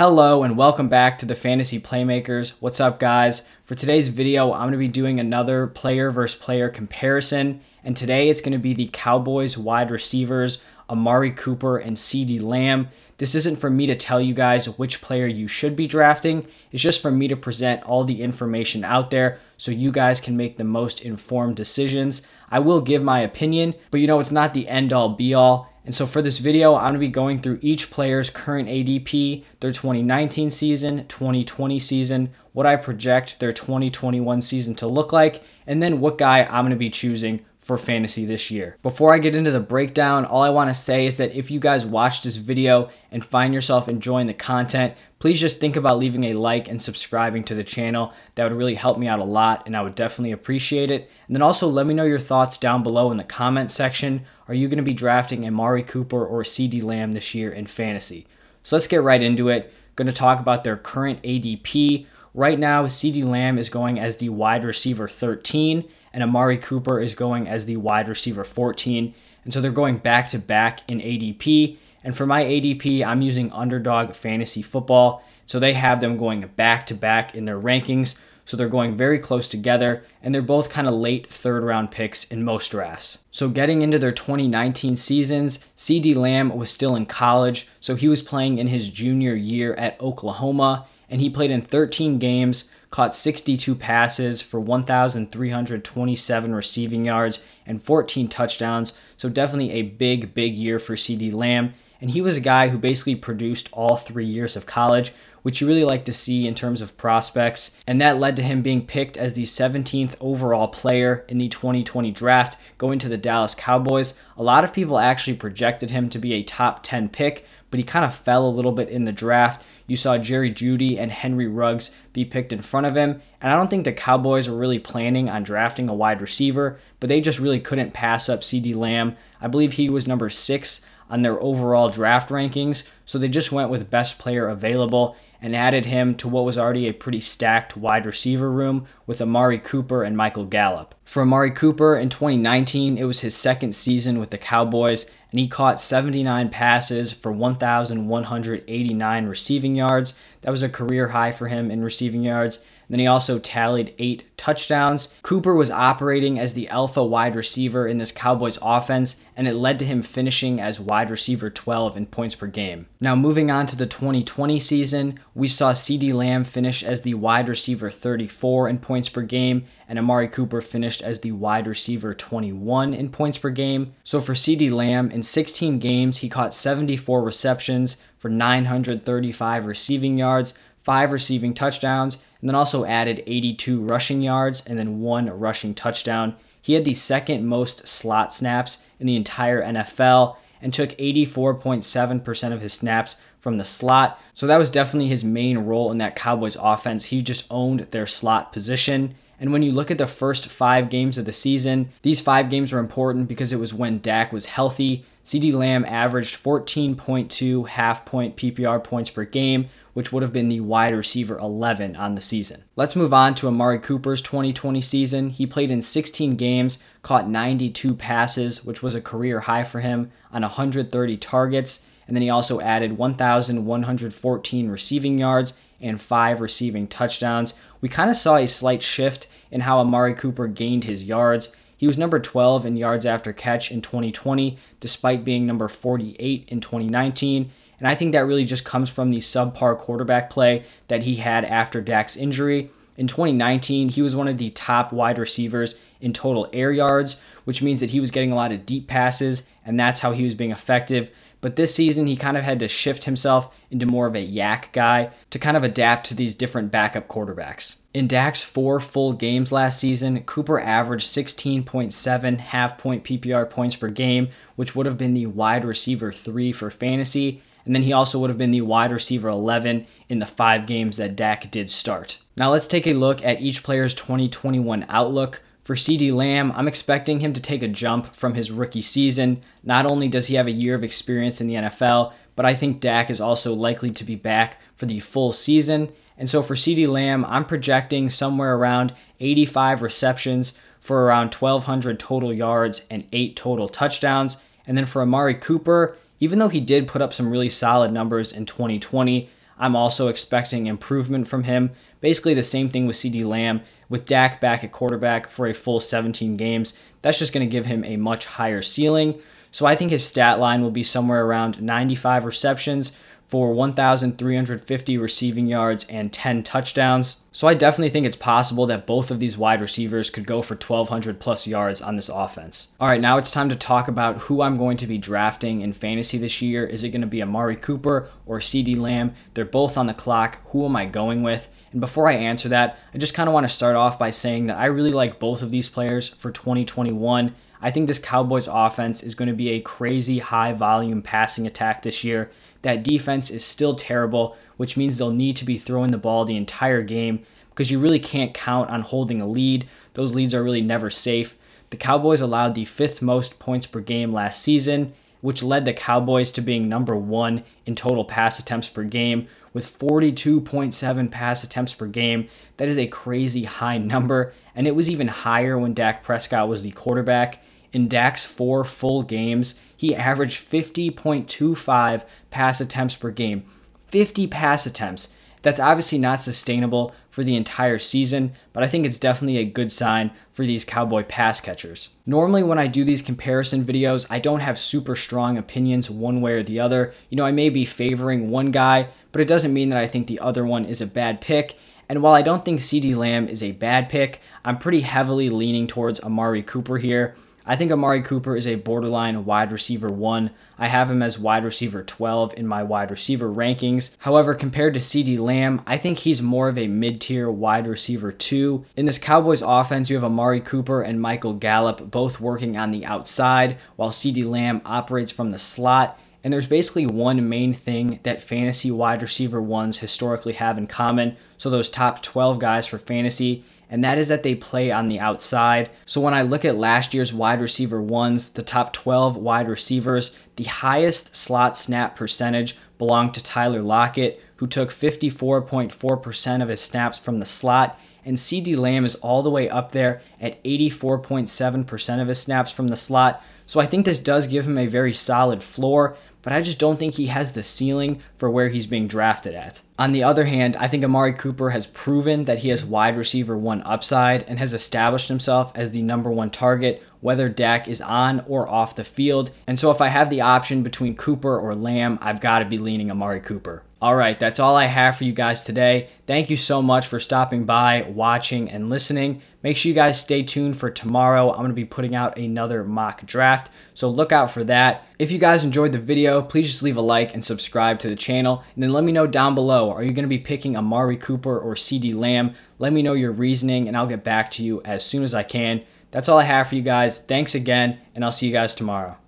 Hello and welcome back to the Fantasy Playmakers. What's up, guys? For today's video, I'm going to be doing another player versus player comparison, and today it's going to be the Cowboys wide receivers Amari Cooper and CeeDee Lamb. This isn't for me to tell you guys which player you should be drafting, it's just for me to present all the information out there so you guys can make the most informed decisions. I will give my opinion, but you know, it's not the end all be all. And so for this video, I'm going to be going through each player's current ADP, their 2019 season, 2020 season, what I project their 2021 season to look like, and then what guy I'm going to be choosing for fantasy this year. Before I get into the breakdown, all I want to say is that if you guys watch this video and find yourself enjoying the content, please just think about leaving a like and subscribing to the channel. That would really help me out a lot and I would definitely appreciate it. And then also let me know your thoughts down below in the comment section. Are you going to be drafting Amari Cooper or CeeDee Lamb this year in fantasy? So let's get right into it. Going to talk about their current ADP. Right now, CeeDee Lamb is going as the wide receiver 13 and Amari Cooper is going as the wide receiver 14. And so they're going back to back in ADP. And for my ADP, I'm using Underdog Fantasy Football. So they have them going back to back in their rankings. So they're going very close together, and they're both kind of late third round picks in most drafts. So getting into their 2019 seasons, CeeDee Lamb was still in college, so he was playing in his junior year at Oklahoma, and he played in 13 games, caught 62 passes for 1,327 receiving yards and 14 touchdowns. So definitely a big, big year for CeeDee Lamb. And he was a guy who basically produced all three years of college, which you really like to see in terms of prospects. And that led to him being picked as the 17th overall player in the 2020 draft, going to the Dallas Cowboys. A lot of people actually projected him to be a top 10 pick, but he kind of fell a little bit in the draft. You saw Jerry Jeudy and Henry Ruggs be picked in front of him. And I don't think the Cowboys were really planning on drafting a wide receiver, but they just really couldn't pass up CeeDee Lamb. I believe he was number six on their overall draft rankings, so they just went with best player available and added him to what was already a pretty stacked wide receiver room with Amari Cooper and Michael Gallup. For Amari Cooper in 2019, it was his second season with the Cowboys, and he caught 79 passes for 1,189 receiving yards. That was a career high for him in receiving yards. Then he also tallied eight touchdowns. Cooper was operating as the alpha wide receiver in this Cowboys offense, and it led to him finishing as wide receiver 12 in points per game. Now, moving on to the 2020 season, we saw CeeDee Lamb finish as the wide receiver 34 in points per game, and Amari Cooper finished as the wide receiver 21 in points per game. So for CeeDee Lamb, in 16 games, he caught 74 receptions for 935 receiving yards, five receiving touchdowns, and then also added 82 rushing yards and then one rushing touchdown. He had the second most slot snaps in the entire NFL and took 84.7% of his snaps from the slot. So that was definitely his main role in that Cowboys offense. He just owned their slot position. And when you look at the first five games of the season, these five games were important because it was when Dak was healthy. CeeDee Lamb averaged 14.2 half point PPR points per game, which would have been the wide receiver 11 on the season. Let's move on to Amari Cooper's 2020 season. He played in 16 games, caught 92 passes, which was a career high for him, on 130 targets, and then he also added 1,114 receiving yards and five receiving touchdowns. We kind of saw a slight shift in how Amari Cooper gained his yards. He was number 12 in yards after catch in 2020, despite being number 48 in 2019. And I think that really just comes from the subpar quarterback play that he had after Dak's injury. In 2019, he was one of the top wide receivers in total air yards, which means that he was getting a lot of deep passes, and that's how he was being effective. But this season, he kind of had to shift himself into more of a YAC guy to kind of adapt to these different backup quarterbacks. In Dak's four full games last season, Cooper averaged 16.7 half point PPR points per game, which would have been the wide receiver three for fantasy. And then he also would have been the wide receiver 11 in the five games that Dak did start. Now let's take a look at each player's 2021 outlook. For CeeDee Lamb, I'm expecting him to take a jump from his rookie season. Not only does he have a year of experience in the NFL, but I think Dak is also likely to be back for the full season. And so for CeeDee Lamb, I'm projecting somewhere around 85 receptions for around 1,200 total yards and eight total touchdowns. And then for Amari Cooper, even though he did put up some really solid numbers in 2020, I'm also expecting improvement from him. Basically, the same thing with CeeDee Lamb. With Dak back at quarterback for a full 17 games, that's just going to give him a much higher ceiling. So I think his stat line will be somewhere around 95 receptions for 1,350 receiving yards and 10 touchdowns. So I definitely think it's possible that both of these wide receivers could go for 1,200 plus yards on this offense. All right, now it's time to talk about who I'm going to be drafting in fantasy this year. Is it going to be Amari Cooper or CeeDee Lamb? They're both on the clock. Who am I going with? And before I answer that, I just kind of want to start off by saying that I really like both of these players for 2021. I think this Cowboys offense is going to be a crazy high volume passing attack this year. That defense is still terrible, which means they'll need to be throwing the ball the entire game because you really can't count on holding a lead. Those leads are really never safe. The Cowboys allowed the fifth most points per game last season, which led the Cowboys to being number one in total pass attempts per game with 42.7 pass attempts per game. That is a crazy high number, and it was even higher when Dak Prescott was the quarterback. In Dak's four full games, he averaged 50.25 pass attempts per game. 50 pass attempts. That's obviously not sustainable for the entire season, but I think it's definitely a good sign for these Cowboy pass catchers. Normally, when I do these comparison videos, I don't have super strong opinions one way or the other. You know, I may be favoring one guy, but it doesn't mean that I think the other one is a bad pick. And while I don't think CeeDee Lamb is a bad pick, I'm pretty heavily leaning towards Amari Cooper here. I think Amari Cooper is a borderline wide receiver one. I have him as wide receiver 12 in my wide receiver rankings. However, compared to CeeDee Lamb, I think he's more of a mid tier wide receiver two. In this Cowboys offense, you have Amari Cooper and Michael Gallup both working on the outside, while CeeDee Lamb operates from the slot. And there's basically one main thing that fantasy wide receiver ones historically have in common. So, those top 12 guys for fantasy and that is that they play on the outside. So when I look at last year's wide receiver ones, the top 12 wide receivers, the highest slot snap percentage belonged to Tyler Lockett, who took 54.4% of his snaps from the slot. And CeeDee Lamb is all the way up there at 84.7% of his snaps from the slot. So I think this does give him a very solid floor, but I just don't think he has the ceiling for where he's being drafted at. On the other hand, I think Amari Cooper has proven that he has wide receiver one upside and has established himself as the number one target, whether Dak is on or off the field. And so if I have the option between Cooper or Lamb, I've got to be leaning Amari Cooper. All right, that's all I have for you guys today. Thank you so much for stopping by, watching, and listening. Make sure you guys stay tuned for tomorrow. I'm going to be putting out another mock draft, so look out for that. If you guys enjoyed the video, please just leave a like and subscribe to the channel, and then let me know down below are you going to be picking Amari Cooper or CeeDee Lamb? Let me know your reasoning, and I'll get back to you as soon as I can. That's all I have for you guys. Thanks again, and I'll see you guys tomorrow.